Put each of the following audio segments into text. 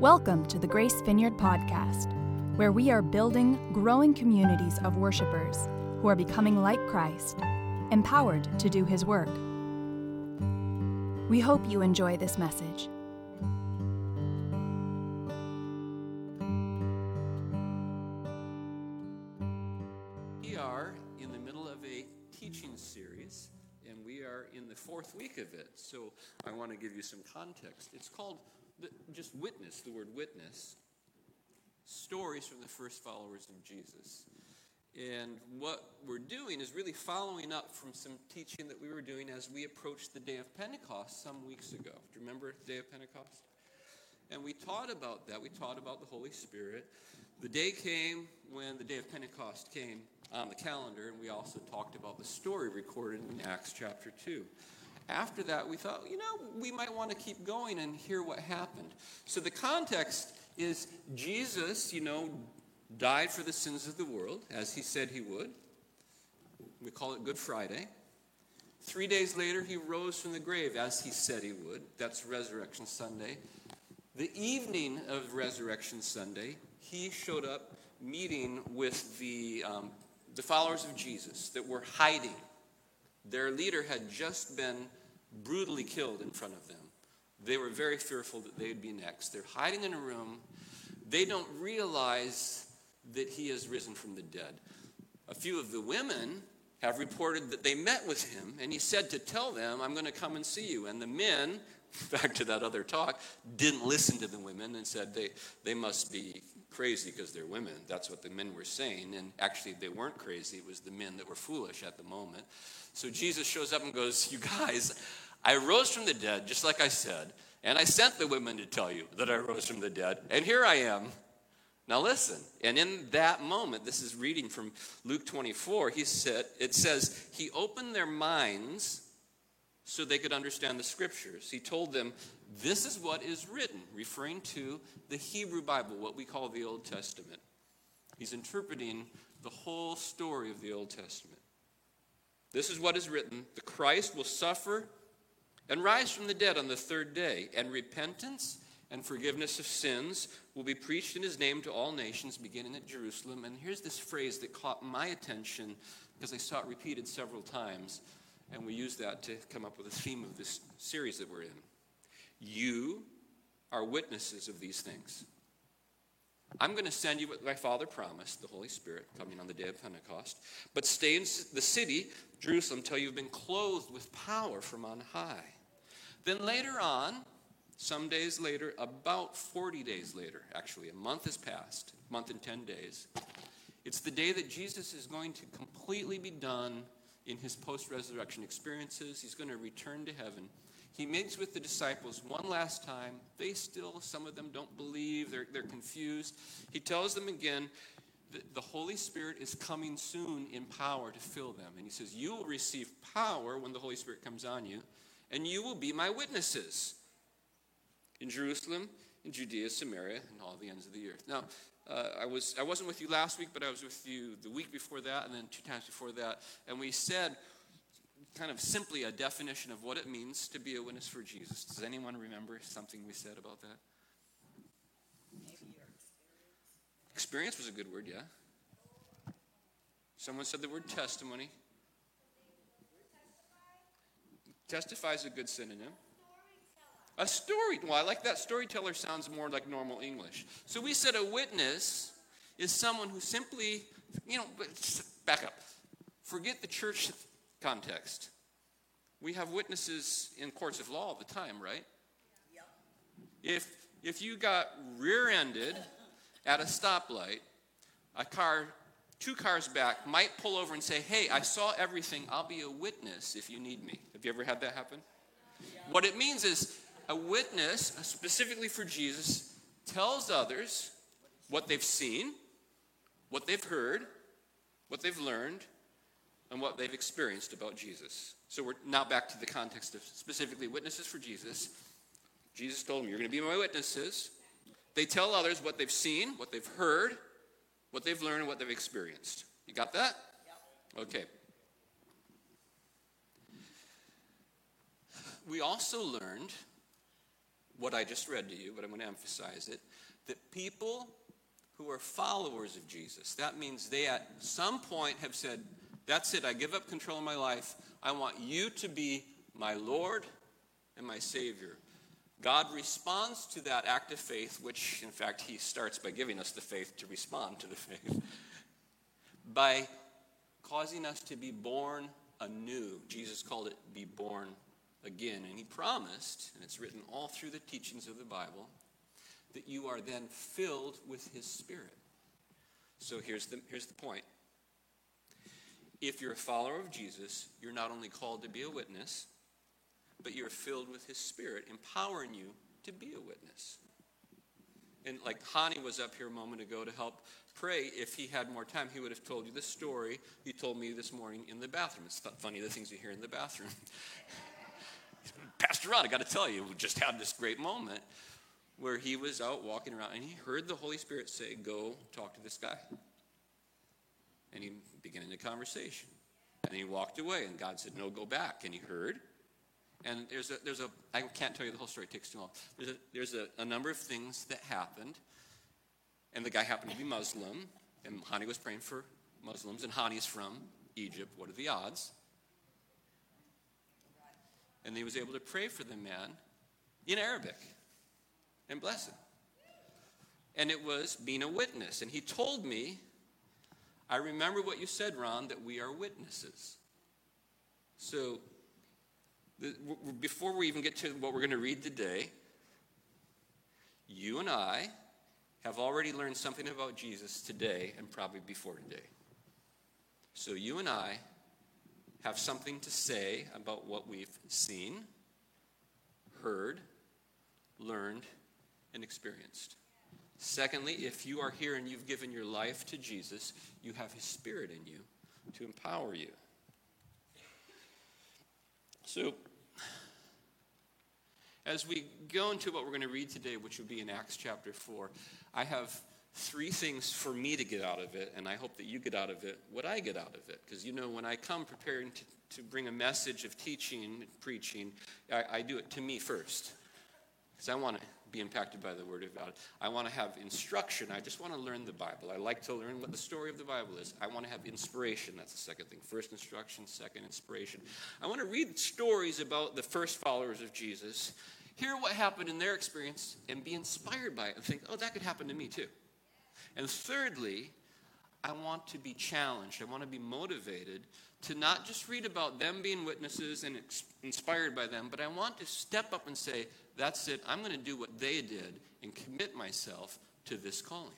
Welcome to the Grace Vineyard Podcast, where we are building growing communities of worshipers who are becoming like Christ, empowered to do his work. We hope you enjoy this message. Want to give you some context. It's called the, just witness, the word witness. Stories from the first followers of Jesus. And what we're doing is really following up from some teaching that we were doing as we approached the day of Pentecost some weeks ago. Do you remember the day of Pentecost? And we taught about that. We taught about the Holy Spirit. The day came when the day of Pentecost came on the calendar, and we also talked about the story recorded in Acts chapter 2. After that, we thought, you know, we might want to keep going and hear what happened. So the context is Jesus, you know, died for the sins of the world, as he said he would. We call it Good Friday. Three days later, he rose from the grave, as he said he would. That's Resurrection Sunday. The evening of Resurrection Sunday, he showed up meeting with the, um, the followers of Jesus that were hiding. Their leader had just been brutally killed in front of them. They were very fearful that they'd be next. They're hiding in a room. They don't realize that he has risen from the dead. A few of the women have reported that they met with him, and he said to tell them, I'm going to come and see you. And the men, back to that other talk, didn't listen to the women and said they, they must be crazy because they're women. That's what the men were saying. And actually, they weren't crazy. It was the men that were foolish at the moment. So Jesus shows up and goes, You guys, I rose from the dead, just like I said, and I sent the women to tell you that I rose from the dead, and here I am. Now listen, and in that moment, this is reading from Luke 24, he said, it says, He opened their minds so they could understand the scriptures. He told them, This is what is written, referring to the Hebrew Bible, what we call the Old Testament. He's interpreting the whole story of the Old Testament. This is what is written the Christ will suffer and rise from the dead on the third day, and repentance and forgiveness of sins will be preached in his name to all nations, beginning at Jerusalem. And here's this phrase that caught my attention because I saw it repeated several times, and we use that to come up with a theme of this series that we're in. You are witnesses of these things. I'm going to send you what my Father promised, the Holy Spirit, coming on the day of Pentecost. But stay in the city, Jerusalem, till you've been clothed with power from on high. Then later on, some days later, about 40 days later, actually, a month has passed, month and 10 days. It's the day that Jesus is going to completely be done in his post resurrection experiences. He's going to return to heaven. He meets with the disciples one last time. They still, some of them don't believe, they're, they're confused. He tells them again that the Holy Spirit is coming soon in power to fill them. And he says, You will receive power when the Holy Spirit comes on you, and you will be my witnesses in Jerusalem, in Judea, Samaria, and all the ends of the earth. Now, uh, I, was, I wasn't with you last week, but I was with you the week before that, and then two times before that. And we said, kind of simply, a definition of what it means to be a witness for Jesus. Does anyone remember something we said about that? Experience was a good word, yeah. Someone said the word testimony. Testify is a good synonym. A story. Well, I like that. Storyteller sounds more like normal English. So we said a witness is someone who simply, you know, back up. Forget the church context. We have witnesses in courts of law all the time, right? Yep. If if you got rear-ended at a stoplight, a car two cars back might pull over and say, "Hey, I saw everything. I'll be a witness if you need me." You ever had that happen? Yeah. What it means is a witness, uh, specifically for Jesus, tells others what they've seen, what they've heard, what they've learned, and what they've experienced about Jesus. So we're now back to the context of specifically witnesses for Jesus. Jesus told them, You're going to be my witnesses. They tell others what they've seen, what they've heard, what they've learned, and what they've experienced. You got that? Okay. We also learned what I just read to you, but I'm going to emphasize it that people who are followers of Jesus, that means they at some point have said, That's it, I give up control of my life. I want you to be my Lord and my Savior. God responds to that act of faith, which in fact He starts by giving us the faith to respond to the faith, by causing us to be born anew. Jesus called it be born again. And He promised, and it's written all through the teachings of the Bible, that you are then filled with His Spirit. So here's the, here's the point. If you're a follower of Jesus, you're not only called to be a witness, but you're filled with His Spirit, empowering you to be a witness. And like Hani was up here a moment ago to help pray. If he had more time, he would have told you the story he told me this morning in the bathroom. It's funny the things you hear in the bathroom. Pastor Ron, I got to tell you, we just had this great moment where he was out walking around and he heard the Holy Spirit say, Go talk to this guy. And he began a conversation. And he walked away, and God said, No, go back. And he heard. And there's a, there's a, I can't tell you the whole story, it takes too long. There's a, there's a, a number of things that happened. And the guy happened to be Muslim, and Hani was praying for Muslims, and Hani's from Egypt. What are the odds? And he was able to pray for the man in Arabic and bless him. And it was being a witness. And he told me, I remember what you said, Ron, that we are witnesses. So, before we even get to what we're going to read today, you and I have already learned something about Jesus today and probably before today. So, you and I have something to say about what we've seen, heard, learned, and experienced. Secondly, if you are here and you've given your life to Jesus, you have His Spirit in you to empower you. So, as we go into what we're going to read today, which will be in Acts chapter 4, I have three things for me to get out of it, and I hope that you get out of it what I get out of it. Because, you know, when I come preparing to, to bring a message of teaching, and preaching, I, I do it to me first. Because I want to be impacted by the Word of God. I want to have instruction. I just want to learn the Bible. I like to learn what the story of the Bible is. I want to have inspiration. That's the second thing. First instruction, second inspiration. I want to read stories about the first followers of Jesus, hear what happened in their experience, and be inspired by it and think, oh, that could happen to me too. And thirdly, I want to be challenged. I want to be motivated to not just read about them being witnesses and inspired by them, but I want to step up and say, that's it. I'm going to do what they did and commit myself to this calling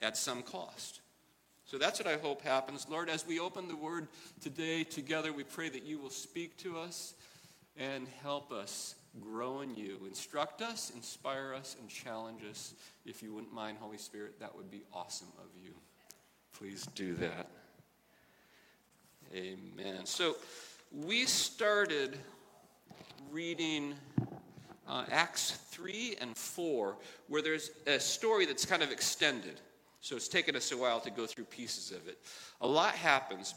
at some cost. So that's what I hope happens. Lord, as we open the word today together, we pray that you will speak to us and help us grow in you. Instruct us, inspire us, and challenge us. If you wouldn't mind, Holy Spirit, that would be awesome of you. Please do that. Amen. So we started reading uh, Acts 3 and 4, where there's a story that's kind of extended. So it's taken us a while to go through pieces of it. A lot happens,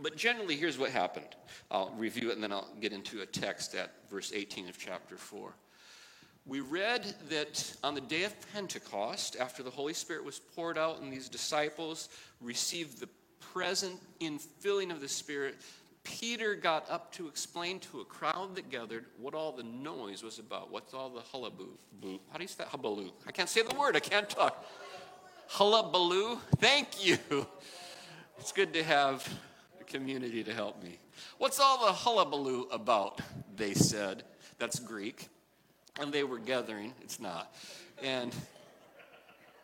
but generally, here's what happened. I'll review it and then I'll get into a text at verse 18 of chapter 4. We read that on the day of Pentecost, after the Holy Spirit was poured out and these disciples received the present infilling of the Spirit, Peter got up to explain to a crowd that gathered what all the noise was about. What's all the hullabaloo? How do you say that? Hullabaloo. I can't say the word. I can't talk. Hullabaloo. Thank you. It's good to have community to help me. What's all the hullabaloo about? They said. That's Greek. And they were gathering. It's not. And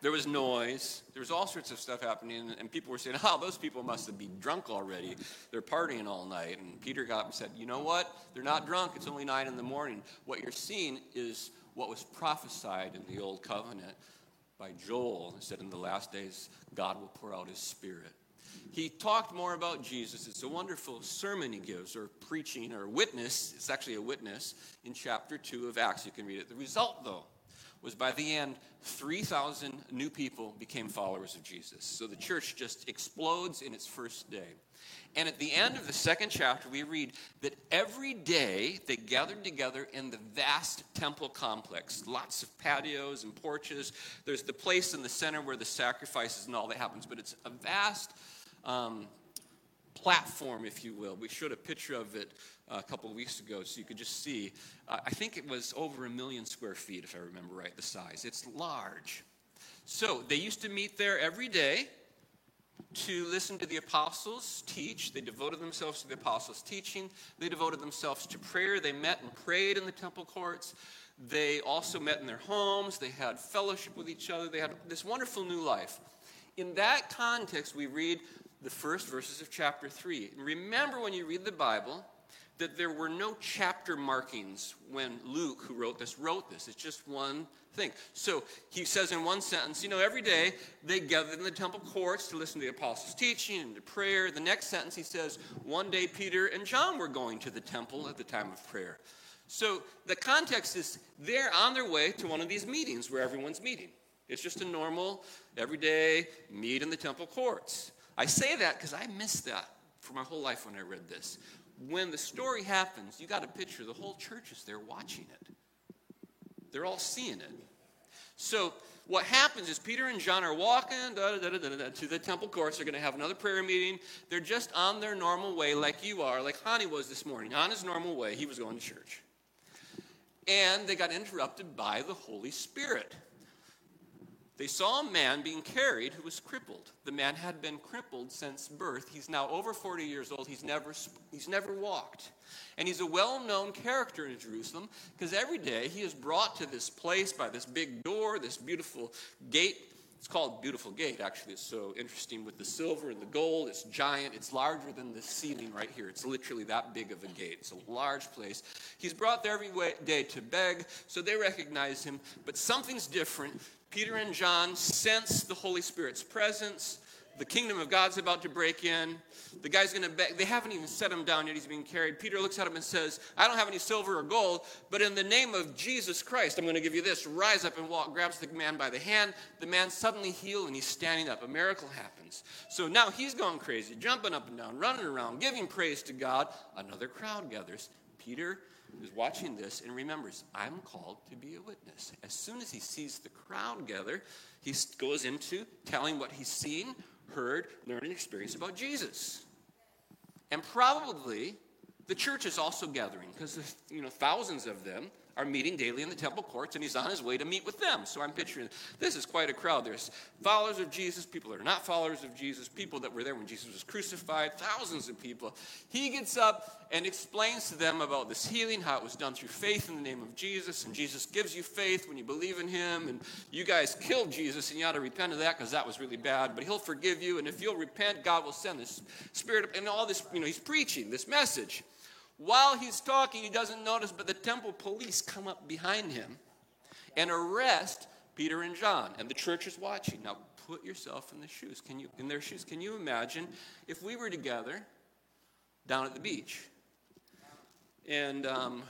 there was noise. There was all sorts of stuff happening, and people were saying, "Oh, those people must have been drunk already. They're partying all night." And Peter got up and said, "You know what? They're not drunk. It's only nine in the morning. What you're seeing is what was prophesied in the old covenant by Joel. He said, "In the last days, God will pour out His Spirit." He talked more about Jesus. It's a wonderful sermon he gives, or preaching, or witness. It's actually a witness in chapter two of Acts. You can read it. The result, though was by the end, 3,000 new people became followers of Jesus. So the church just explodes in its first day. And at the end of the second chapter, we read that every day they gathered together in the vast temple complex. Lots of patios and porches. There's the place in the center where the sacrifices and all that happens, but it's a vast um, platform, if you will. We showed a picture of it uh, a couple of weeks ago so you could just see. Uh, I think it was over a million square feet, if I remember right, the size. It's large. So they used to meet there every day to listen to the apostles teach. They devoted themselves to the apostles' teaching. They devoted themselves to prayer. They met and prayed in the temple courts. They also met in their homes. They had fellowship with each other. They had this wonderful new life. In that context, we read the first verses of chapter 3. Remember when you read the Bible that there were no chapter markings when Luke, who wrote this, wrote this. It's just one thing. So he says in one sentence, you know, every day they gathered in the temple courts to listen to the apostles' teaching and to prayer. The next sentence he says, one day Peter and John were going to the temple at the time of prayer. So the context is they're on their way to one of these meetings where everyone's meeting. It's just a normal, everyday meet in the temple courts. I say that because I missed that for my whole life when I read this. When the story happens, you got a picture, the whole church is there watching it. They're all seeing it. So what happens is Peter and John are walking da, da, da, to the temple courts. They're going to have another prayer meeting. They're just on their normal way, like you are, like Hani was this morning. On his normal way, he was going to church. And they got interrupted by the Holy Spirit. They saw a man being carried who was crippled. The man had been crippled since birth. He's now over 40 years old. He's never, he's never walked. And he's a well known character in Jerusalem because every day he is brought to this place by this big door, this beautiful gate. It's called Beautiful Gate, actually. It's so interesting with the silver and the gold. It's giant. It's larger than the ceiling right here. It's literally that big of a gate. It's a large place. He's brought there every day to beg, so they recognize him. But something's different Peter and John sense the Holy Spirit's presence. The kingdom of God's about to break in. The guy's going to beg. They haven't even set him down yet. He's being carried. Peter looks at him and says, I don't have any silver or gold, but in the name of Jesus Christ, I'm going to give you this. Rise up and walk. Grabs the man by the hand. The man suddenly healed and he's standing up. A miracle happens. So now he's going crazy, jumping up and down, running around, giving praise to God. Another crowd gathers. Peter is watching this and remembers, I'm called to be a witness. As soon as he sees the crowd gather, he goes into telling what he's seen, heard, learned, and experienced about Jesus. And probably the church is also gathering because there's you know thousands of them are meeting daily in the temple courts, and he's on his way to meet with them. So I'm picturing this is quite a crowd. There's followers of Jesus, people that are not followers of Jesus, people that were there when Jesus was crucified, thousands of people. He gets up and explains to them about this healing, how it was done through faith in the name of Jesus, and Jesus gives you faith when you believe in him, and you guys killed Jesus, and you ought to repent of that because that was really bad, but he'll forgive you, and if you'll repent, God will send this spirit, and all this, you know, he's preaching this message. While he's talking, he doesn't notice, but the temple police come up behind him and arrest Peter and John. And the church is watching. Now put yourself in the shoes. Can you in their shoes? Can you imagine if we were together down at the beach and um,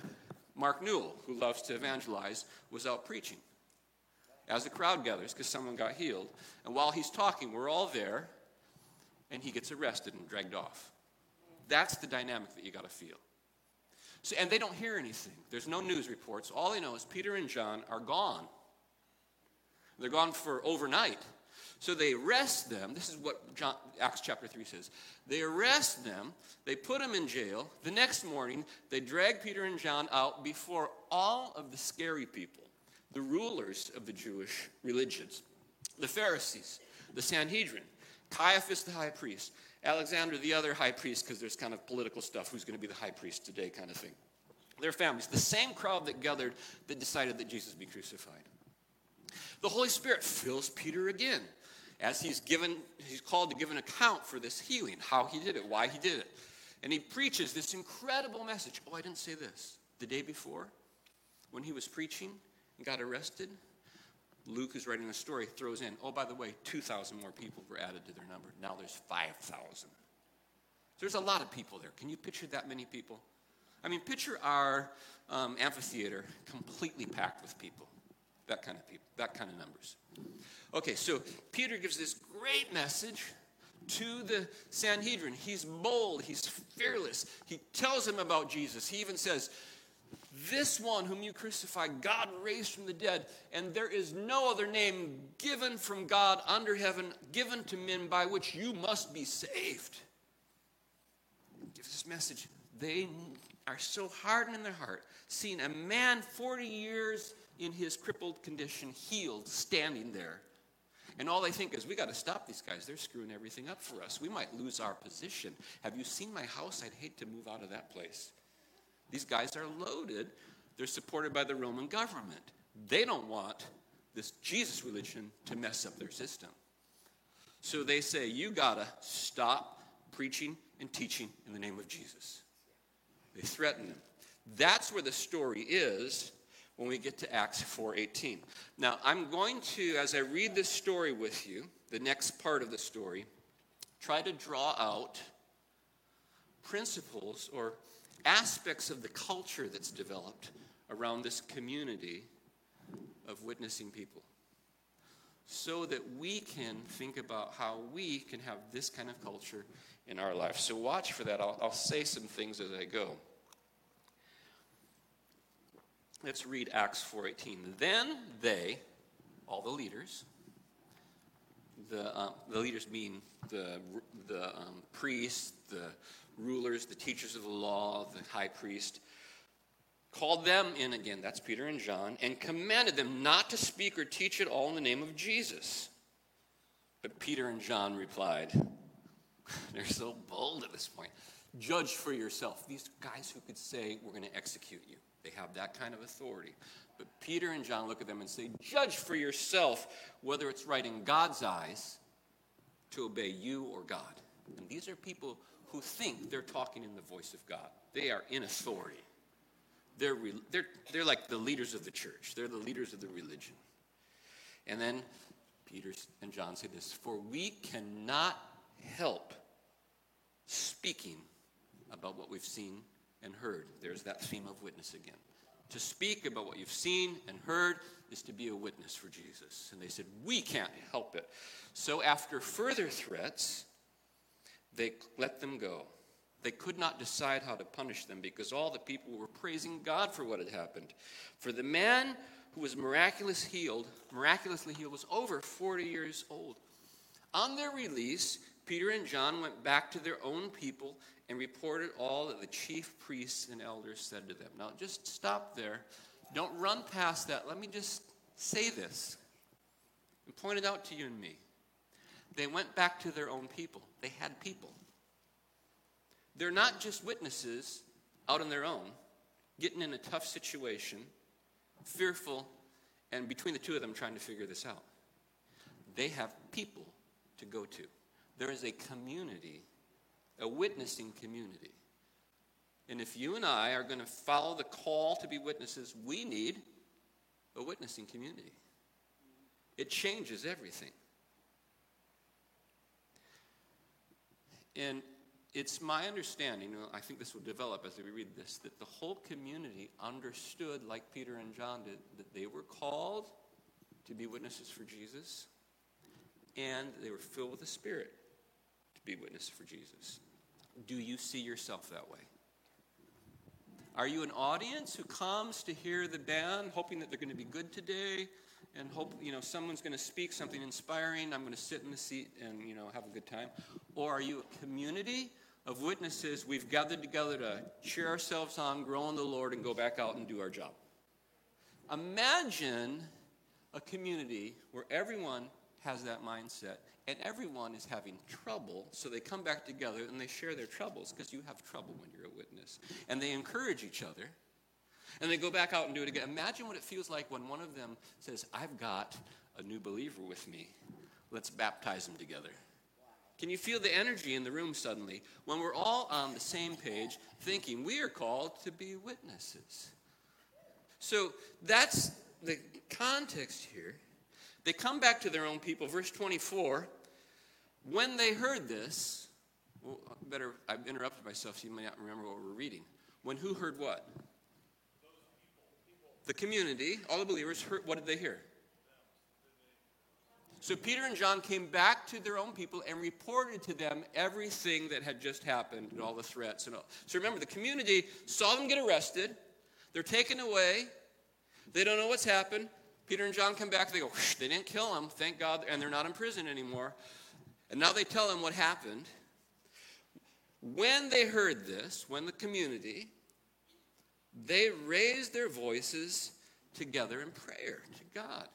Mark Newell, who loves to evangelize, was out preaching as the crowd gathers because someone got healed. And while he's talking, we're all there, and he gets arrested and dragged off. That's the dynamic that you got to feel. So, and they don't hear anything. There's no news reports. All they know is Peter and John are gone. They're gone for overnight. So they arrest them. This is what John, Acts chapter 3 says. They arrest them, they put them in jail. The next morning, they drag Peter and John out before all of the scary people, the rulers of the Jewish religions, the Pharisees, the Sanhedrin, Caiaphas the high priest, Alexander, the other high priest, because there's kind of political stuff, who's going to be the high priest today, kind of thing. Their families, the same crowd that gathered that decided that Jesus be crucified. The Holy Spirit fills Peter again as he's given, he's called to give an account for this healing, how he did it, why he did it. And he preaches this incredible message. Oh, I didn't say this. The day before, when he was preaching and got arrested, Luke, who's writing the story, throws in, oh, by the way, 2,000 more people were added to their number. Now there's 5,000. There's a lot of people there. Can you picture that many people? I mean, picture our um, amphitheater completely packed with people. That kind of people, that kind of numbers. Okay, so Peter gives this great message to the Sanhedrin. He's bold, he's fearless. He tells them about Jesus. He even says, This one whom you crucified, God raised from the dead, and there is no other name given from God under heaven, given to men by which you must be saved. Gives this message. They are so hardened in their heart, seeing a man 40 years in his crippled condition, healed, standing there. And all they think is, we got to stop these guys. They're screwing everything up for us. We might lose our position. Have you seen my house? I'd hate to move out of that place. These guys are loaded. They're supported by the Roman government. They don't want this Jesus religion to mess up their system. So they say, you got to stop preaching and teaching in the name of Jesus. They threaten them. That's where the story is when we get to Acts 4:18. Now, I'm going to as I read this story with you, the next part of the story, try to draw out principles or aspects of the culture that's developed around this community of witnessing people so that we can think about how we can have this kind of culture in our life. So watch for that. I'll, I'll say some things as I go. Let's read Acts 4:18. Then they, all the leaders, the, uh, the leaders mean the, the um, priests, the rulers, the teachers of the law, the high priest, called them in again, that's Peter and John, and commanded them not to speak or teach at all in the name of Jesus. But Peter and John replied, they're so bold at this point. Judge for yourself. These guys who could say, We're going to execute you, they have that kind of authority. But Peter and John look at them and say, Judge for yourself whether it's right in God's eyes to obey you or God. And these are people who think they're talking in the voice of God, they are in authority. They're, they're, they're like the leaders of the church, they're the leaders of the religion. And then Peter and John say this For we cannot help speaking about what we've seen and heard. There's that theme of witness again. To speak about what you've seen and heard is to be a witness for Jesus. And they said, We can't help it. So after further threats, they let them go. They could not decide how to punish them because all the people were praising God for what had happened. For the man who was miraculously healed, miraculously healed, was over 40 years old. On their release, Peter and John went back to their own people and reported all that the chief priests and elders said to them. Now, just stop there. Don't run past that. Let me just say this and point it out to you and me. They went back to their own people, they had people. They're not just witnesses out on their own, getting in a tough situation, fearful, and between the two of them trying to figure this out. They have people to go to. There is a community, a witnessing community. And if you and I are going to follow the call to be witnesses, we need a witnessing community. It changes everything. And it's my understanding, I think this will develop as we read this, that the whole community understood, like Peter and John did, that they were called to be witnesses for Jesus and they were filled with the Spirit to be witnesses for Jesus. Do you see yourself that way? Are you an audience who comes to hear the band, hoping that they're going to be good today, and hope you know someone's going to speak something inspiring? I'm going to sit in the seat and you know have a good time. Or are you a community of witnesses we've gathered together to cheer ourselves on, grow in the Lord, and go back out and do our job? Imagine a community where everyone has that mindset and everyone is having trouble, so they come back together and they share their troubles because you have trouble when you're a witness. And they encourage each other. And they go back out and do it again. Imagine what it feels like when one of them says, I've got a new believer with me. Let's baptize them together. Can you feel the energy in the room suddenly when we're all on the same page thinking we are called to be witnesses? So that's the context here. They come back to their own people. Verse 24 when they heard this, well, better, I've interrupted myself so you may not remember what we're reading. When who heard what? The community, all the believers, heard, what did they hear? So Peter and John came back to their own people and reported to them everything that had just happened and all the threats and all. So remember, the community saw them get arrested. They're taken away. They don't know what's happened. Peter and John come back. They go, they didn't kill him, thank God, and they're not in prison anymore. And now they tell them what happened. When they heard this, when the community, they raised their voices together in prayer to God.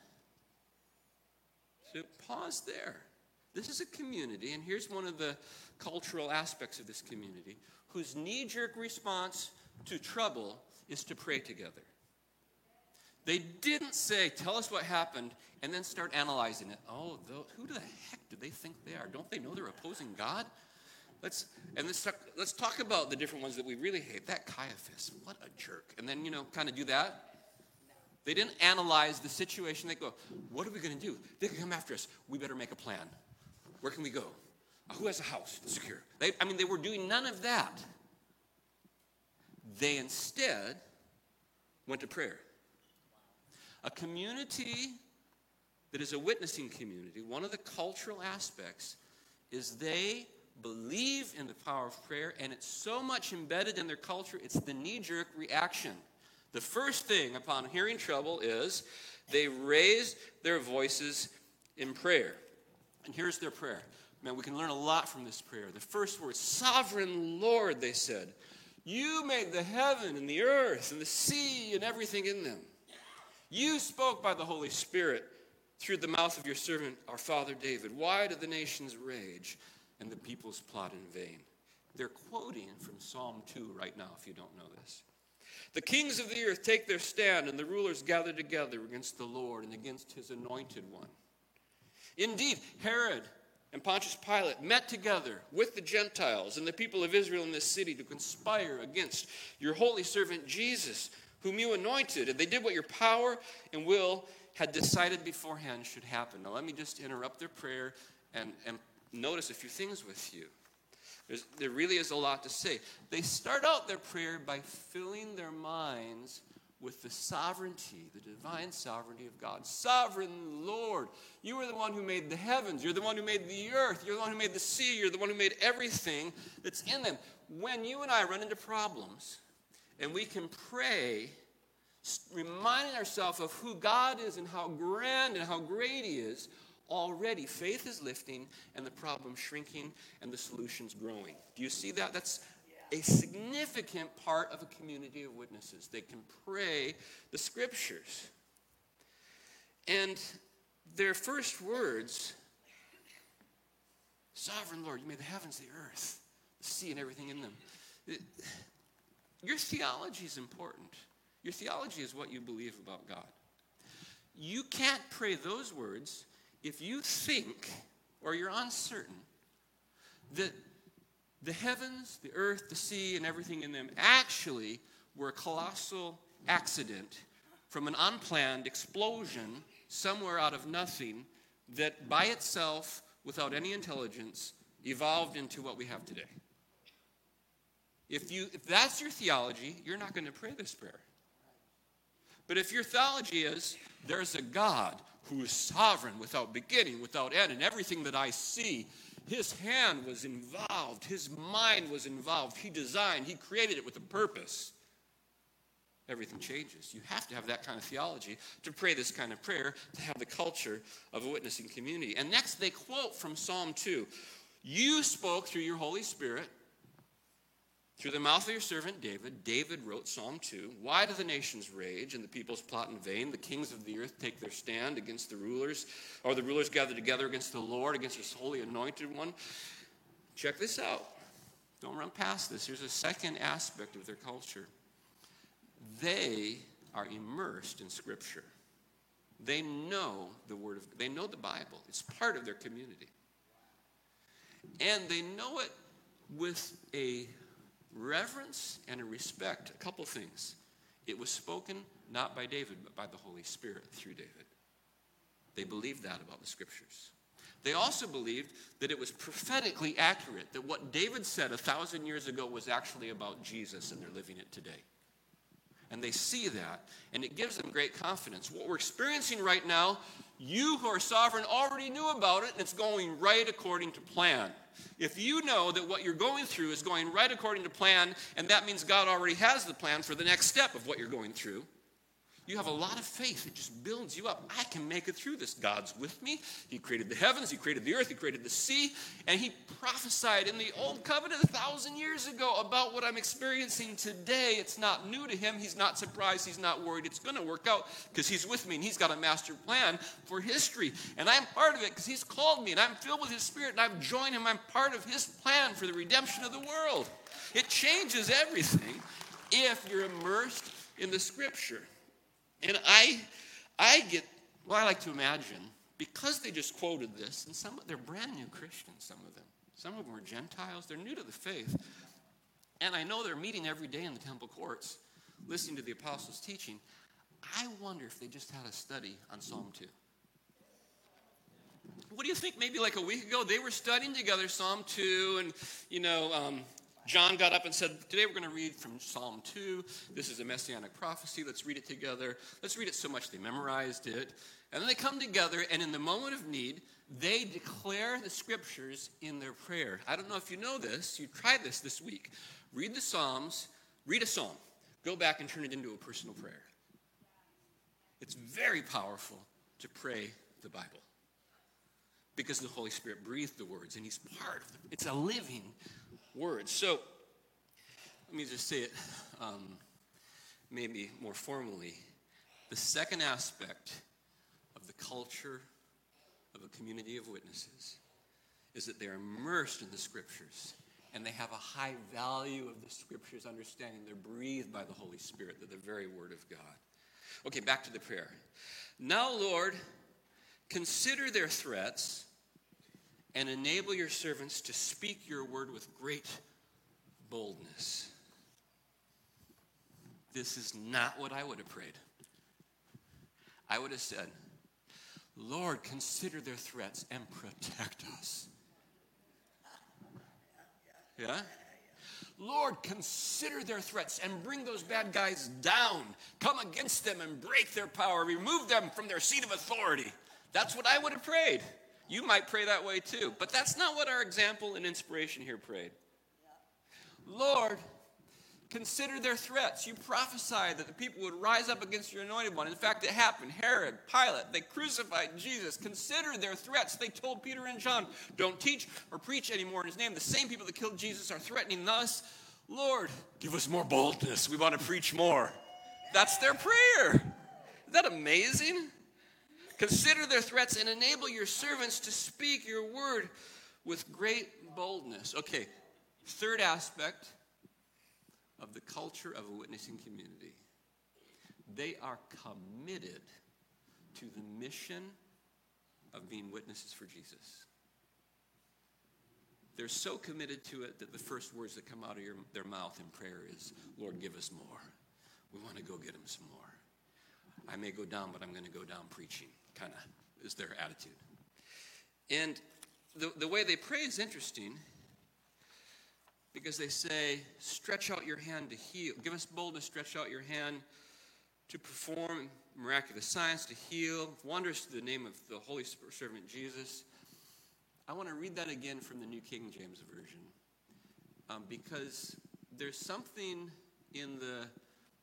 So pause there. This is a community, and here's one of the cultural aspects of this community whose knee jerk response to trouble is to pray together. They didn't say, Tell us what happened, and then start analyzing it. Oh, who the heck do they think they are? Don't they know they're opposing God? Let's and let's talk, let's talk about the different ones that we really hate. That Caiaphas, what a jerk. And then, you know, kind of do that. They didn't analyze the situation. They go, what are we going to do? They can come after us. We better make a plan. Where can we go? Uh, who has a house secure? They, I mean, they were doing none of that. They instead went to prayer. A community that is a witnessing community, one of the cultural aspects is they believe in the power of prayer, and it's so much embedded in their culture, it's the knee jerk reaction. The first thing upon hearing trouble is they raise their voices in prayer. And here's their prayer. Man, we can learn a lot from this prayer. The first word, Sovereign Lord, they said, You made the heaven and the earth and the sea and everything in them. You spoke by the Holy Spirit through the mouth of your servant, our father David. Why do the nations rage and the peoples plot in vain? They're quoting from Psalm 2 right now, if you don't know this. The kings of the earth take their stand, and the rulers gather together against the Lord and against his anointed one. Indeed, Herod and Pontius Pilate met together with the Gentiles and the people of Israel in this city to conspire against your holy servant Jesus, whom you anointed. And they did what your power and will had decided beforehand should happen. Now, let me just interrupt their prayer and, and notice a few things with you. There's, there really is a lot to say. They start out their prayer by filling their minds with the sovereignty, the divine sovereignty of God. Sovereign Lord, you are the one who made the heavens. You're the one who made the earth. You're the one who made the sea. You're the one who made everything that's in them. When you and I run into problems and we can pray, reminding ourselves of who God is and how grand and how great He is, already faith is lifting and the problem shrinking and the solutions growing. Do you see that? That's a significant part of a community of witnesses. They can pray the scriptures. And their first words Sovereign Lord, you made the heavens, the earth, the sea, and everything in them. Your theology is important. Your theology is what you believe about God. You can't pray those words if you think or you're uncertain that the heavens, the earth, the sea, and everything in them actually were a colossal accident from an unplanned explosion somewhere out of nothing that by itself, without any intelligence, evolved into what we have today. If, you, if that's your theology, you're not going to pray this prayer. But if your theology is there's a God who is sovereign without beginning, without end, and everything that I see, his hand was involved, his mind was involved. He designed, he created it with a purpose. Everything changes. You have to have that kind of theology to pray this kind of prayer, to have the culture of a witnessing community. And next, they quote from Psalm 2 You spoke through your Holy Spirit through the mouth of your servant David, David wrote Psalm 2 Why do the nations rage and the peoples plot in vain? The kings of the earth take their stand against the rulers, or the rulers gather together against the Lord, against his holy anointed one. Check this out. Don't run past this. Here's a second aspect of their culture. They are immersed in Scripture. They know the Word of they know the Bible. It's part of their community. And they know it with a reverence and a respect a couple things. It was spoken not by David, but by the Holy Spirit through David. They believed that about the scriptures. They also believed that it was prophetically accurate, that what David said a thousand years ago was actually about Jesus, and they're living it today. And they see that, and it gives them great confidence. What we're experiencing right now, you who are sovereign already knew about it, and it's going right according to plan. If you know that what you're going through is going right according to plan, and that means God already has the plan for the next step of what you're going through, you have a lot of faith. It just builds you up. I can make it through this. God's with me. He created the heavens, He created the earth, He created the sea, and He prophesied in the Old Covenant a thousand years ago about what I'm experiencing today. It's not new to Him. He's not surprised. He's not worried. It's going to work out because He's with me and He's got a master plan for history. And I'm part of it because He's called me and I'm filled with His Spirit and I've joined Him. I'm part of His plan for the redemption of the world. It changes everything if you're immersed in the Scripture. And I, I get, well, I like to imagine, because they just quoted this, and some they're brand new Christians, some of them. Some of them are Gentiles, they're new to the faith. And I know they're meeting every day in the temple courts, listening to the apostles' teaching. I wonder if they just had a study on Psalm 2. What do you think? Maybe like a week ago, they were studying together Psalm 2, and, you know, um, John got up and said, Today we're going to read from Psalm 2. This is a messianic prophecy. Let's read it together. Let's read it so much they memorized it. And then they come together, and in the moment of need, they declare the scriptures in their prayer. I don't know if you know this. You try this this week. Read the Psalms, read a psalm, go back and turn it into a personal prayer. It's very powerful to pray the Bible because the Holy Spirit breathed the words, and He's part of it. It's a living words. So let me just say it um, maybe more formally. The second aspect of the culture of a community of witnesses is that they're immersed in the scriptures and they have a high value of the scriptures, understanding they're breathed by the Holy Spirit, they're the very word of God. Okay, back to the prayer. Now, Lord, consider their threats and enable your servants to speak your word with great boldness. This is not what I would have prayed. I would have said, Lord, consider their threats and protect us. Yeah? Lord, consider their threats and bring those bad guys down. Come against them and break their power. Remove them from their seat of authority. That's what I would have prayed. You might pray that way too. But that's not what our example and inspiration here prayed. Lord, consider their threats. You prophesied that the people would rise up against your anointed one. In fact, it happened. Herod, Pilate, they crucified Jesus. Consider their threats. They told Peter and John, don't teach or preach anymore in his name. The same people that killed Jesus are threatening us. Lord, give us more boldness. We want to preach more. That's their prayer. Is that amazing? Consider their threats and enable your servants to speak your word with great boldness. Okay, third aspect of the culture of a witnessing community they are committed to the mission of being witnesses for Jesus. They're so committed to it that the first words that come out of your, their mouth in prayer is, Lord, give us more. We want to go get them some more. I may go down, but I'm going to go down preaching kind of is their attitude. And the, the way they pray is interesting because they say, stretch out your hand to heal. Give us boldness, stretch out your hand to perform miraculous signs, to heal, wonders to the name of the Holy Servant Jesus. I want to read that again from the New King James Version um, because there's something in the,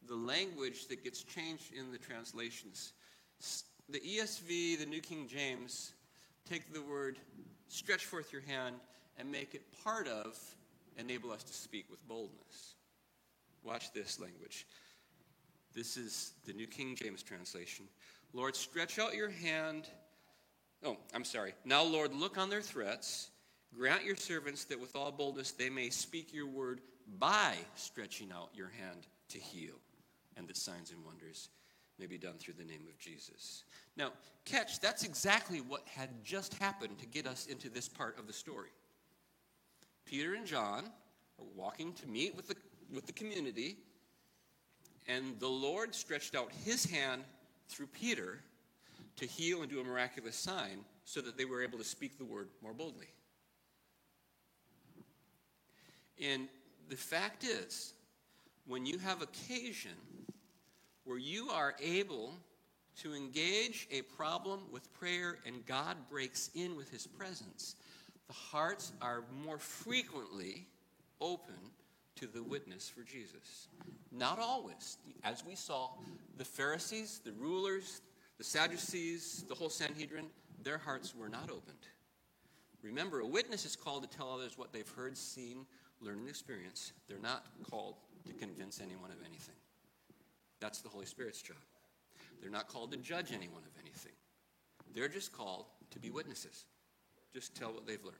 the language that gets changed in the translations the ESV, the New King James, take the word stretch forth your hand and make it part of enable us to speak with boldness. Watch this language. This is the New King James translation. Lord, stretch out your hand. Oh, I'm sorry. Now, Lord, look on their threats. Grant your servants that with all boldness they may speak your word by stretching out your hand to heal, and the signs and wonders may be done through the name of Jesus. Now, catch, that's exactly what had just happened to get us into this part of the story. Peter and John are walking to meet with the, with the community, and the Lord stretched out his hand through Peter to heal and do a miraculous sign so that they were able to speak the word more boldly. And the fact is, when you have occasion where you are able to engage a problem with prayer and God breaks in with his presence, the hearts are more frequently open to the witness for Jesus. Not always. As we saw, the Pharisees, the rulers, the Sadducees, the whole Sanhedrin, their hearts were not opened. Remember, a witness is called to tell others what they've heard, seen, learned, and experienced. They're not called to convince anyone of anything. That's the Holy Spirit's job. They're not called to judge anyone of anything. They're just called to be witnesses. Just tell what they've learned.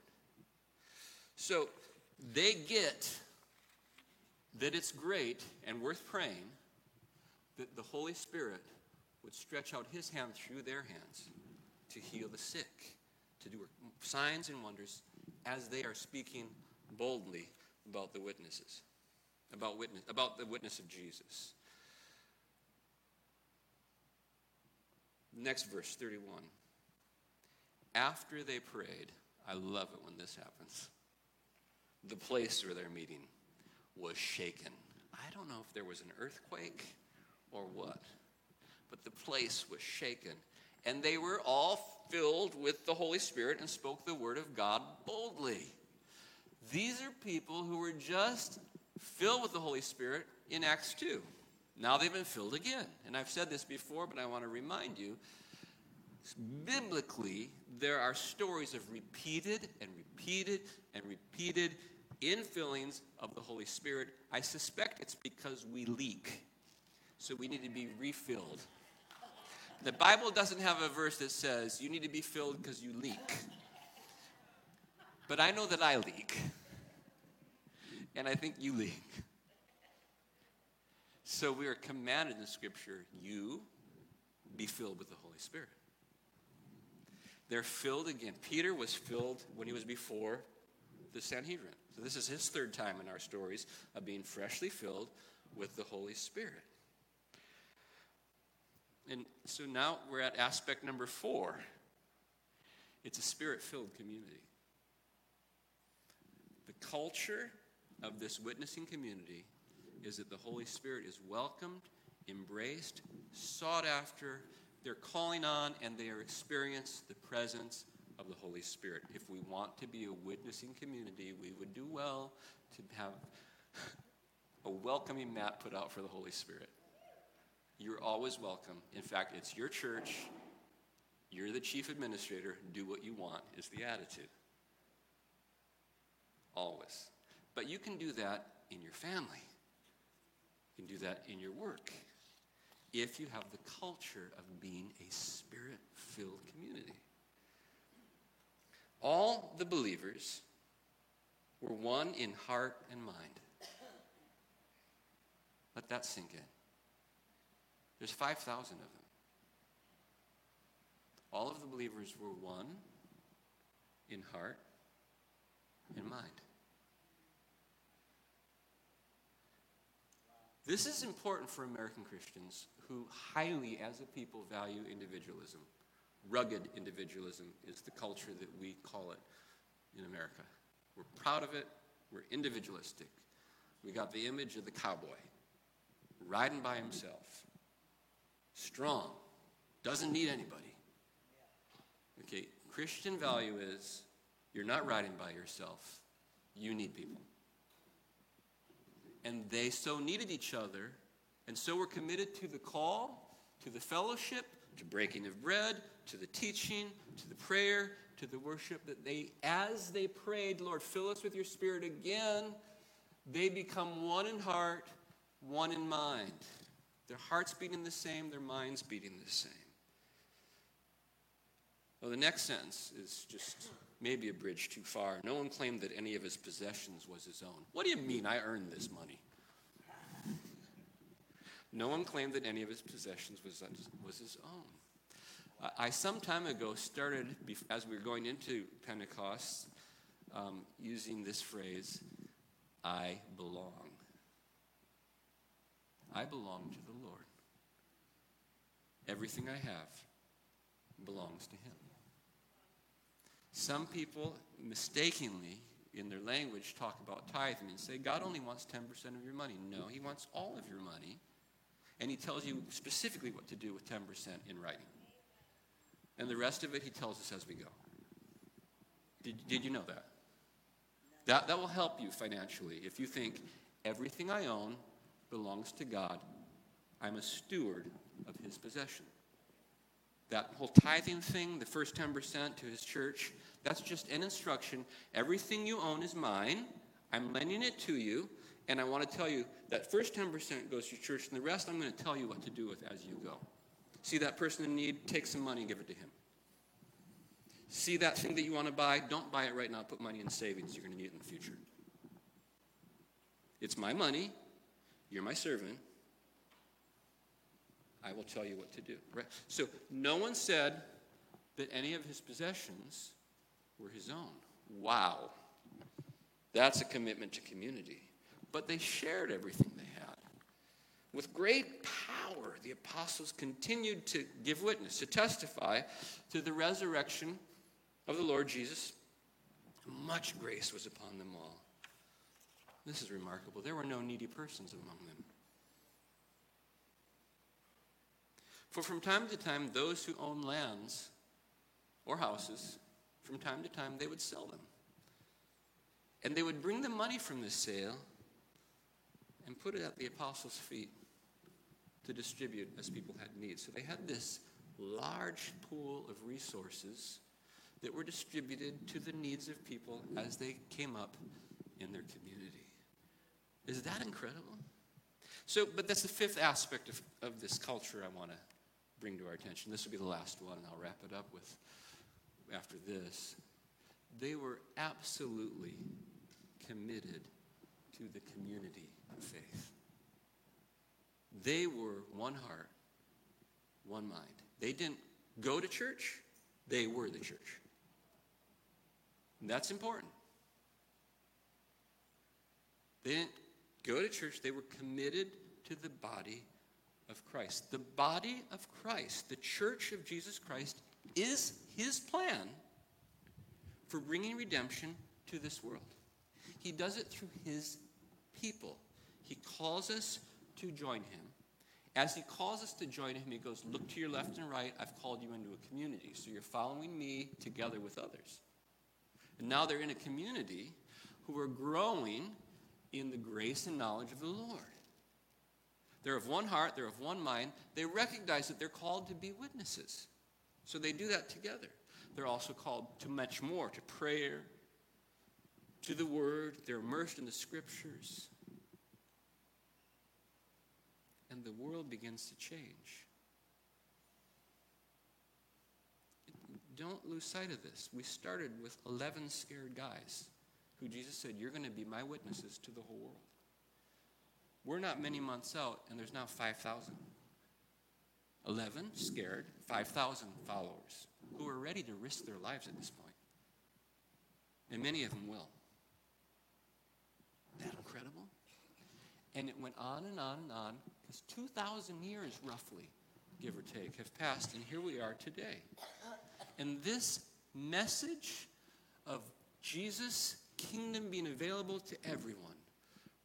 So they get that it's great and worth praying that the Holy Spirit would stretch out his hand through their hands to heal the sick, to do signs and wonders as they are speaking boldly about the witnesses, about witness, about the witness of Jesus. Next verse, 31. After they prayed, I love it when this happens. The place where they're meeting was shaken. I don't know if there was an earthquake or what, but the place was shaken. And they were all filled with the Holy Spirit and spoke the word of God boldly. These are people who were just filled with the Holy Spirit in Acts 2. Now they've been filled again. And I've said this before, but I want to remind you biblically, there are stories of repeated and repeated and repeated infillings of the Holy Spirit. I suspect it's because we leak. So we need to be refilled. The Bible doesn't have a verse that says you need to be filled because you leak. But I know that I leak. And I think you leak. So we are commanded in Scripture, you be filled with the Holy Spirit. They're filled again. Peter was filled when he was before the Sanhedrin. So this is his third time in our stories of being freshly filled with the Holy Spirit. And so now we're at aspect number four it's a spirit filled community. The culture of this witnessing community is that the Holy Spirit is welcomed, embraced, sought after, they're calling on, and they are experience the presence of the Holy Spirit. If we want to be a witnessing community, we would do well to have a welcoming mat put out for the Holy Spirit. You're always welcome. In fact, it's your church. You're the chief administrator. Do what you want, is the attitude. Always. But you can do that in your family, can do that in your work if you have the culture of being a spirit filled community. All the believers were one in heart and mind. Let that sink in. There's 5,000 of them. All of the believers were one in heart and mind. This is important for American Christians who highly, as a people, value individualism. Rugged individualism is the culture that we call it in America. We're proud of it, we're individualistic. We got the image of the cowboy riding by himself strong, doesn't need anybody. Okay, Christian value is you're not riding by yourself, you need people. And they so needed each other, and so were committed to the call, to the fellowship, to breaking of bread, to the teaching, to the prayer, to the worship, that they, as they prayed, Lord, fill us with your spirit again, they become one in heart, one in mind. Their hearts beating the same, their minds beating the same. Well, the next sentence is just maybe a bridge too far. No one claimed that any of his possessions was his own. What do you mean I earned this money? No one claimed that any of his possessions was, was his own. I some time ago started, as we were going into Pentecost, um, using this phrase, I belong. I belong to the Lord. Everything I have belongs to Him. Some people mistakenly, in their language, talk about tithing and say God only wants 10% of your money. No, He wants all of your money. And he tells you specifically what to do with 10% in writing. And the rest of it he tells us as we go. Did, did you know that? That, that will help you financially. If you think everything I own belongs to God, I'm a steward of his possession. That whole tithing thing, the first 10% to his church, that's just an instruction. Everything you own is mine. I'm lending it to you. And I want to tell you that first 10% goes to church, and the rest I'm going to tell you what to do with as you go. See that person in need, take some money and give it to him. See that thing that you want to buy, don't buy it right now. Put money in savings. You're going to need it in the future. It's my money. You're my servant. I will tell you what to do. Right? So no one said that any of his possessions were his own. Wow. That's a commitment to community. But they shared everything they had. With great power, the apostles continued to give witness, to testify to the resurrection of the Lord Jesus. Much grace was upon them all. This is remarkable. There were no needy persons among them. For from time to time, those who own lands or houses, from time to time, they would sell them. And they would bring the money from the sale and put it at the apostles' feet to distribute as people had needs. So they had this large pool of resources that were distributed to the needs of people as they came up in their community. Is that incredible? So, but that's the fifth aspect of, of this culture I want to bring to our attention. This will be the last one, and I'll wrap it up with after this. They were absolutely committed to the community of faith. They were one heart, one mind. They didn't go to church, they were the church. And that's important. They didn't go to church, they were committed to the body of Christ. The body of Christ, the church of Jesus Christ, is his plan for bringing redemption to this world. He does it through his people. He calls us to join him. As he calls us to join him, he goes, Look to your left and right. I've called you into a community. So you're following me together with others. And now they're in a community who are growing in the grace and knowledge of the Lord. They're of one heart, they're of one mind. They recognize that they're called to be witnesses. So they do that together. They're also called to much more, to prayer, to the word. They're immersed in the scriptures. And the world begins to change. Don't lose sight of this. We started with 11 scared guys who Jesus said, You're going to be my witnesses to the whole world. We're not many months out, and there's now 5,000. 11 scared, 5,000 followers who are ready to risk their lives at this point. And many of them will. That incredible? And it went on and on and on because 2,000 years, roughly, give or take, have passed, and here we are today. And this message of Jesus' kingdom being available to everyone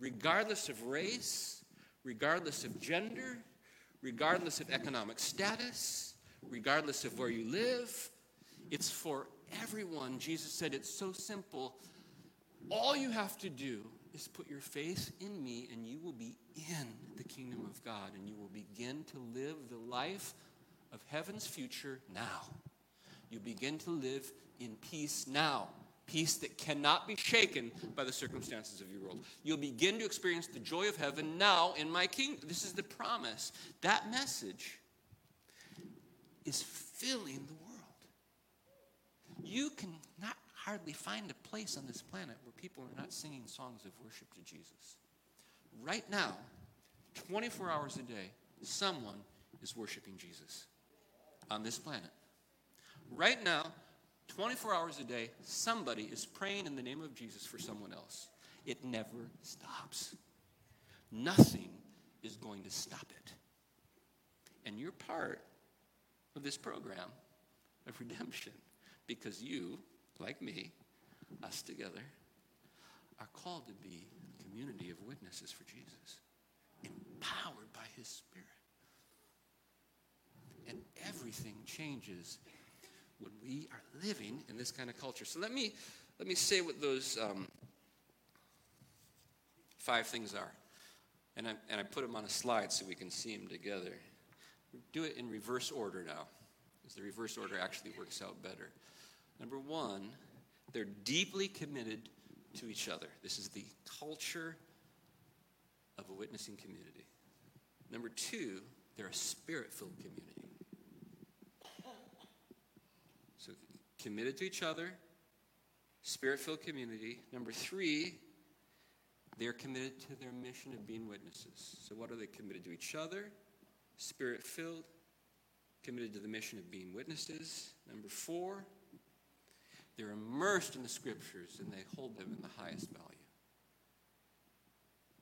regardless of race, regardless of gender, regardless of economic status, regardless of where you live. It's for everyone. Jesus said it's so simple. All you have to do is put your faith in me, and you will be in the kingdom of God, and you will begin to live the life of heaven's future now. You begin to live in peace now peace that cannot be shaken by the circumstances of your world. You'll begin to experience the joy of heaven now in my kingdom. This is the promise. That message is filling the world. You can not hardly find a place on this planet where people are not singing songs of worship to Jesus. Right now, 24 hours a day, someone is worshiping Jesus on this planet. Right now, 24 hours a day, somebody is praying in the name of Jesus for someone else. It never stops. Nothing is going to stop it. And you're part of this program of redemption because you, like me, us together, are called to be a community of witnesses for Jesus, empowered by His Spirit. And everything changes when we are living in this kind of culture. So let me let me say what those um, five things are, and I and I put them on a slide so we can see them together. Do it in reverse order now, because the reverse order actually works out better. Number one, they're deeply committed to each other. This is the culture of a witnessing community. Number two, they're a spirit filled community. So, committed to each other, spirit filled community. Number three, they're committed to their mission of being witnesses. So, what are they committed to each other? Spirit filled, committed to the mission of being witnesses. Number four, they're immersed in the scriptures and they hold them in the highest value.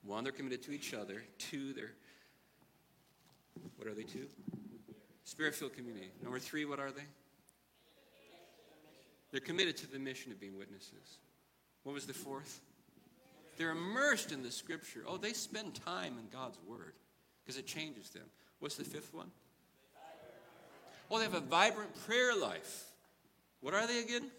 One, they're committed to each other. Two, they're, what are they two? Spirit filled community. Number three, what are they? They're committed to the mission of being witnesses. What was the fourth? They're immersed in the scripture. Oh, they spend time in God's word because it changes them. What's the fifth one? Oh, they have a vibrant prayer life. What are they again?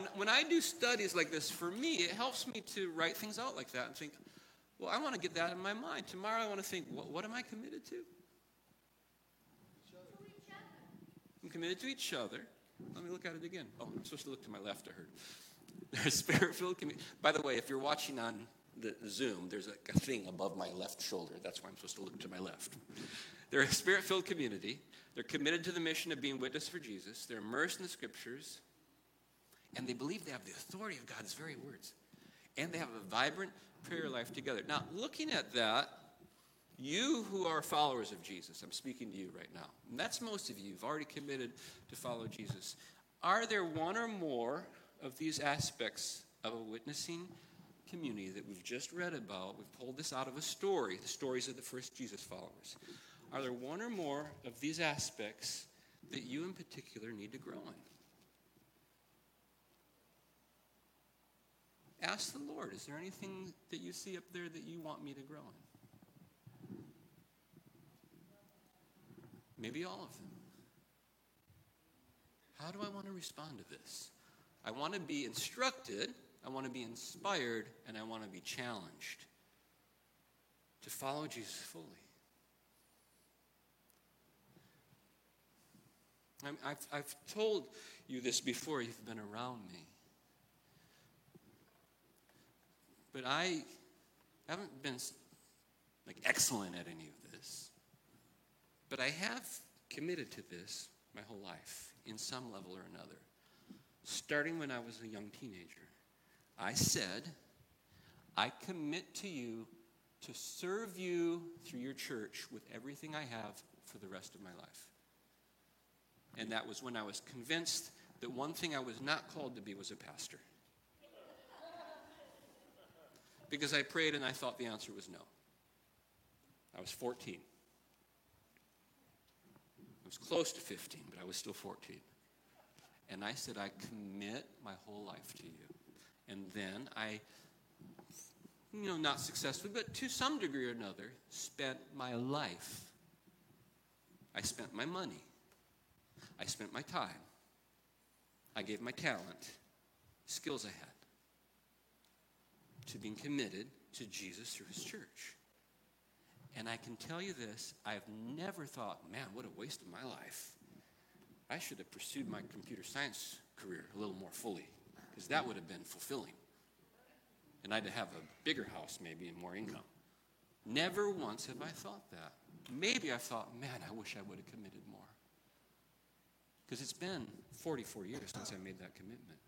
When, when I do studies like this, for me, it helps me to write things out like that and think, well, I want to get that in my mind. Tomorrow I want to think, what, what am I committed to? I'm committed to each other. Let me look at it again. Oh, I'm supposed to look to my left, I heard. There's spirit filled community. By the way, if you're watching on the Zoom, there's a, a thing above my left shoulder. That's why I'm supposed to look to my left. They're a spirit filled community. They're committed to the mission of being witness for Jesus. They're immersed in the scriptures and they believe they have the authority of God's very words. And they have a vibrant prayer life together. Now, looking at that, you who are followers of Jesus, I'm speaking to you right now, and that's most of you, you've already committed to follow Jesus. Are there one or more of these aspects of a witnessing community that we've just read about? We've pulled this out of a story, the stories of the first Jesus followers. Are there one or more of these aspects that you in particular need to grow in? Ask the Lord, is there anything that you see up there that you want me to grow in? Maybe all of them. How do I want to respond to this? I want to be instructed, I want to be inspired, and I want to be challenged to follow Jesus fully. i have I've told you this before, you've been around me. But I haven't been like excellent at any of this. But I have committed to this my whole life in some level or another. Starting when I was a young teenager, I said, I commit to you to serve you through your church with everything I have for the rest of my life. And that was when I was convinced that one thing I was not called to be was a pastor because I prayed and I thought the answer was no. I was 14. I was close to 15, but I was still 14. And I said, I commit my whole life to you. And then I, you know, not successfully, but to some degree or another, spent my life. I spent my money. I spent my time. I gave my talent, skills I had to being committed to Jesus through his church. And I can tell you this I've never thought, man, what a waste of my life. I should have pursued my computer science career a little more fully, because that would have been fulfilling. And I'd have a bigger house, maybe, and more income. Never once have I thought that. Maybe I thought, man, I wish I would have committed more. Because it's been 44 years since I made that commitment.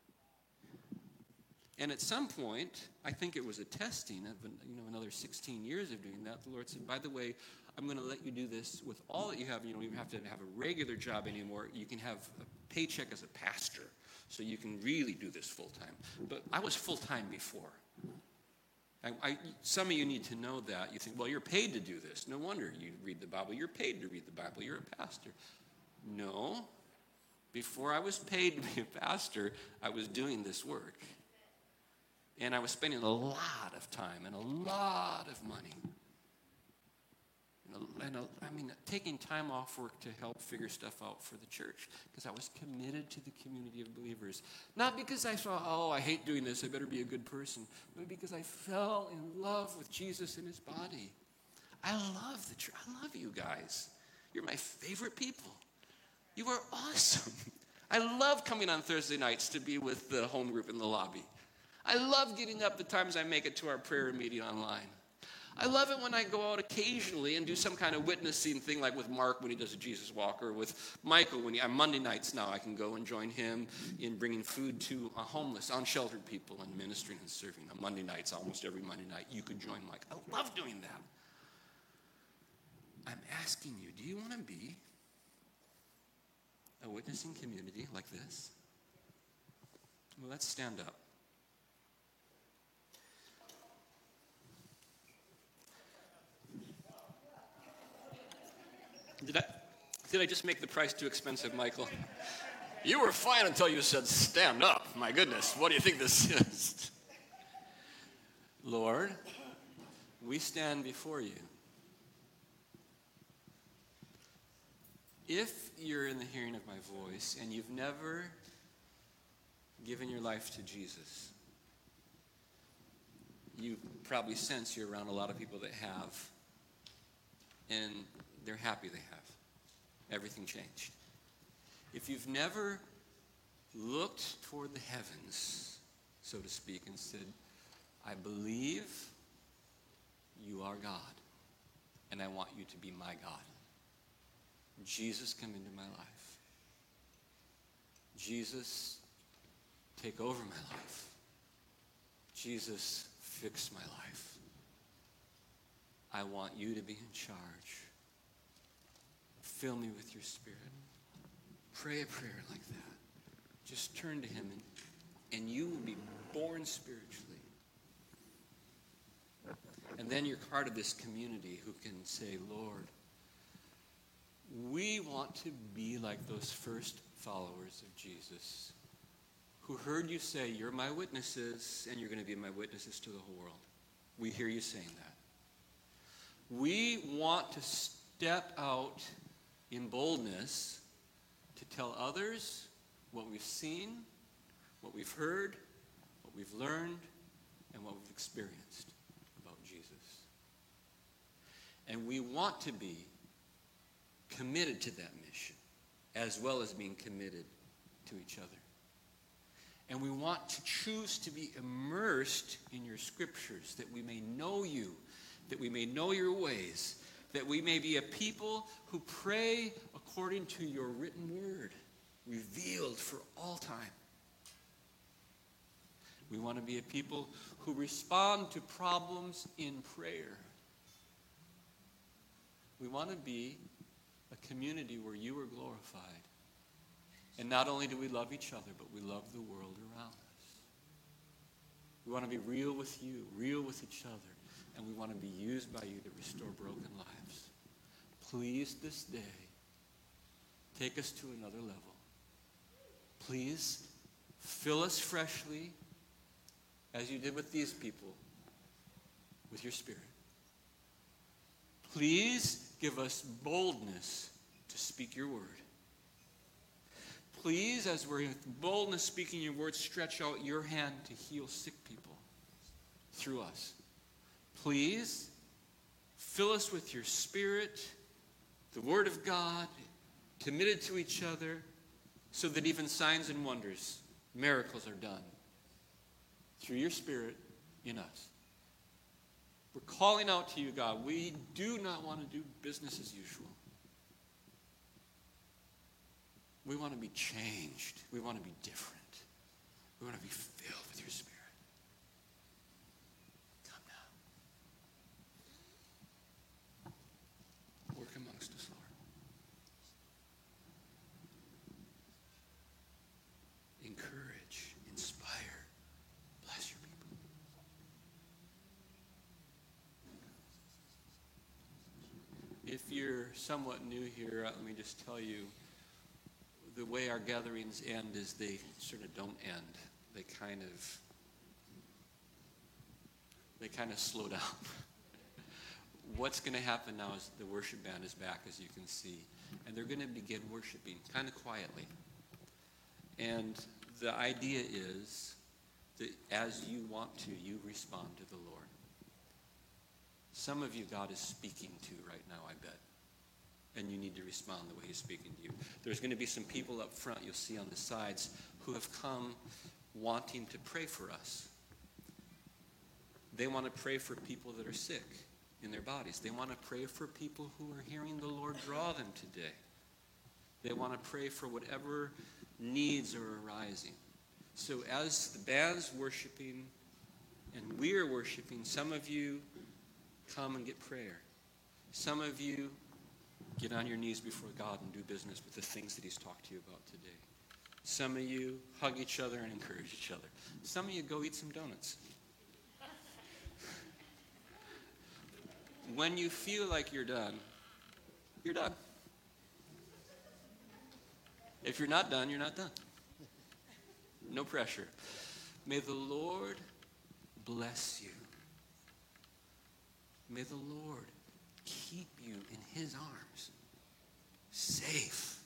And at some point, I think it was a testing of you know another 16 years of doing that. The Lord said, "By the way, I'm going to let you do this with all that you have. You don't even have to have a regular job anymore. You can have a paycheck as a pastor, so you can really do this full time." But I was full time before. I, I, some of you need to know that. You think, well, you're paid to do this. No wonder you read the Bible. You're paid to read the Bible. You're a pastor. No, Before I was paid to be a pastor, I was doing this work. And I was spending a lot of time and a lot of money. And, a, and a, I mean, taking time off work to help figure stuff out for the church because I was committed to the community of believers. Not because I thought, oh, I hate doing this, I better be a good person, but because I fell in love with Jesus and his body. I love the church. I love you guys. You're my favorite people. You are awesome. I love coming on Thursday nights to be with the home group in the lobby. I love getting up the times I make it to our prayer meeting online. I love it when I go out occasionally and do some kind of witnessing thing, like with Mark when he does a Jesus walk, or with Michael when he, on Monday nights now I can go and join him in bringing food to a homeless, unsheltered people and ministering and serving on Monday nights, almost every Monday night. You could join Mike. I love doing that. I'm asking you, do you want to be a witnessing community like this? Well, let's stand up. Did I, did I just make the price too expensive, Michael? You were fine until you said, Stand up. My goodness, what do you think this is? Lord, we stand before you. If you're in the hearing of my voice and you've never given your life to Jesus, you probably sense you're around a lot of people that have. And they're happy they have. Everything changed. If you've never looked toward the heavens, so to speak, and said, I believe you are God, and I want you to be my God. Jesus, come into my life. Jesus, take over my life. Jesus, fix my life. I want you to be in charge. Fill me with your spirit. Pray a prayer like that. Just turn to him and, and you will be born spiritually. And then you're part of this community who can say, Lord, we want to be like those first followers of Jesus who heard you say, You're my witnesses, and you're going to be my witnesses to the whole world. We hear you saying that. We want to step out in boldness to tell others what we've seen, what we've heard, what we've learned, and what we've experienced about Jesus. And we want to be committed to that mission, as well as being committed to each other. And we want to choose to be immersed in your scriptures that we may know you, that we may know your ways, that we may be a people who pray according to your written word, revealed for all time. We want to be a people who respond to problems in prayer. We want to be a community where you are glorified. And not only do we love each other, but we love the world around us. We want to be real with you, real with each other, and we want to be used by you to restore broken lives. Please, this day, take us to another level. Please, fill us freshly, as you did with these people, with your Spirit. Please give us boldness to speak your word. Please, as we're with boldness speaking your word, stretch out your hand to heal sick people through us. Please, fill us with your spirit the Word of God, committed to each other, so that even signs and wonders, miracles are done through your Spirit in us. We're calling out to you, God. We do not want to do business as usual. We want to be changed. We want to be different. We want to be filled with your Spirit. if you're somewhat new here, uh, let me just tell you the way our gatherings end is they sort of don't end. They kind of they kind of slow down. What's going to happen now is the worship band is back, as you can see, and they're going to begin worshiping kind of quietly. And the idea is that as you want to, you respond to the Lord. Some of you, God is speaking to right now, I bet. And you need to respond the way He's speaking to you. There's going to be some people up front, you'll see on the sides, who have come wanting to pray for us. They want to pray for people that are sick in their bodies. They want to pray for people who are hearing the Lord draw them today. They want to pray for whatever needs are arising. So as the band's worshiping and we are worshiping, some of you come and get prayer. Some of you get on your knees before God and do business with the things that He's talked to you about today. Some of you hug each other and encourage each other. Some of you go eat some donuts. when you feel like you're done, you're done. If you're not done, you're not done. No pressure. May the Lord bless you. May the Lord keep you in his arms, safe,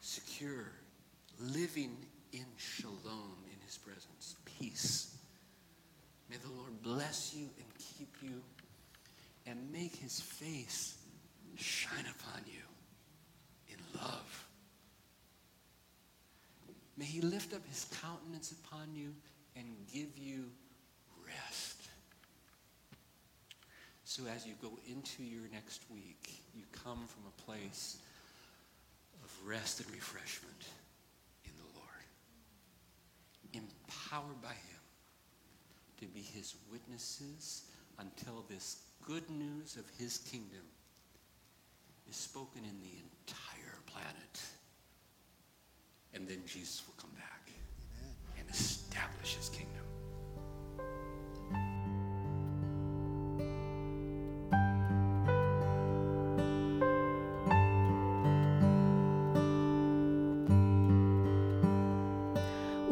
secure, living in shalom in his presence, peace. May the Lord bless you and keep you and make his face shine upon you in love. May he lift up his countenance upon you and give you rest. So as you go into your next week, you come from a place of rest and refreshment in the Lord. Empowered by him to be his witnesses until this good news of his kingdom is spoken in the entire planet. And then Jesus will come back Amen. and establish his kingdom.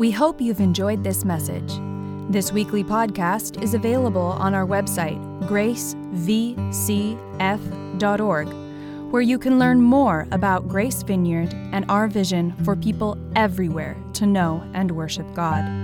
We hope you've enjoyed this message. This weekly podcast is available on our website, gracevcf.org, where you can learn more about Grace Vineyard and our vision for people everywhere to know and worship God.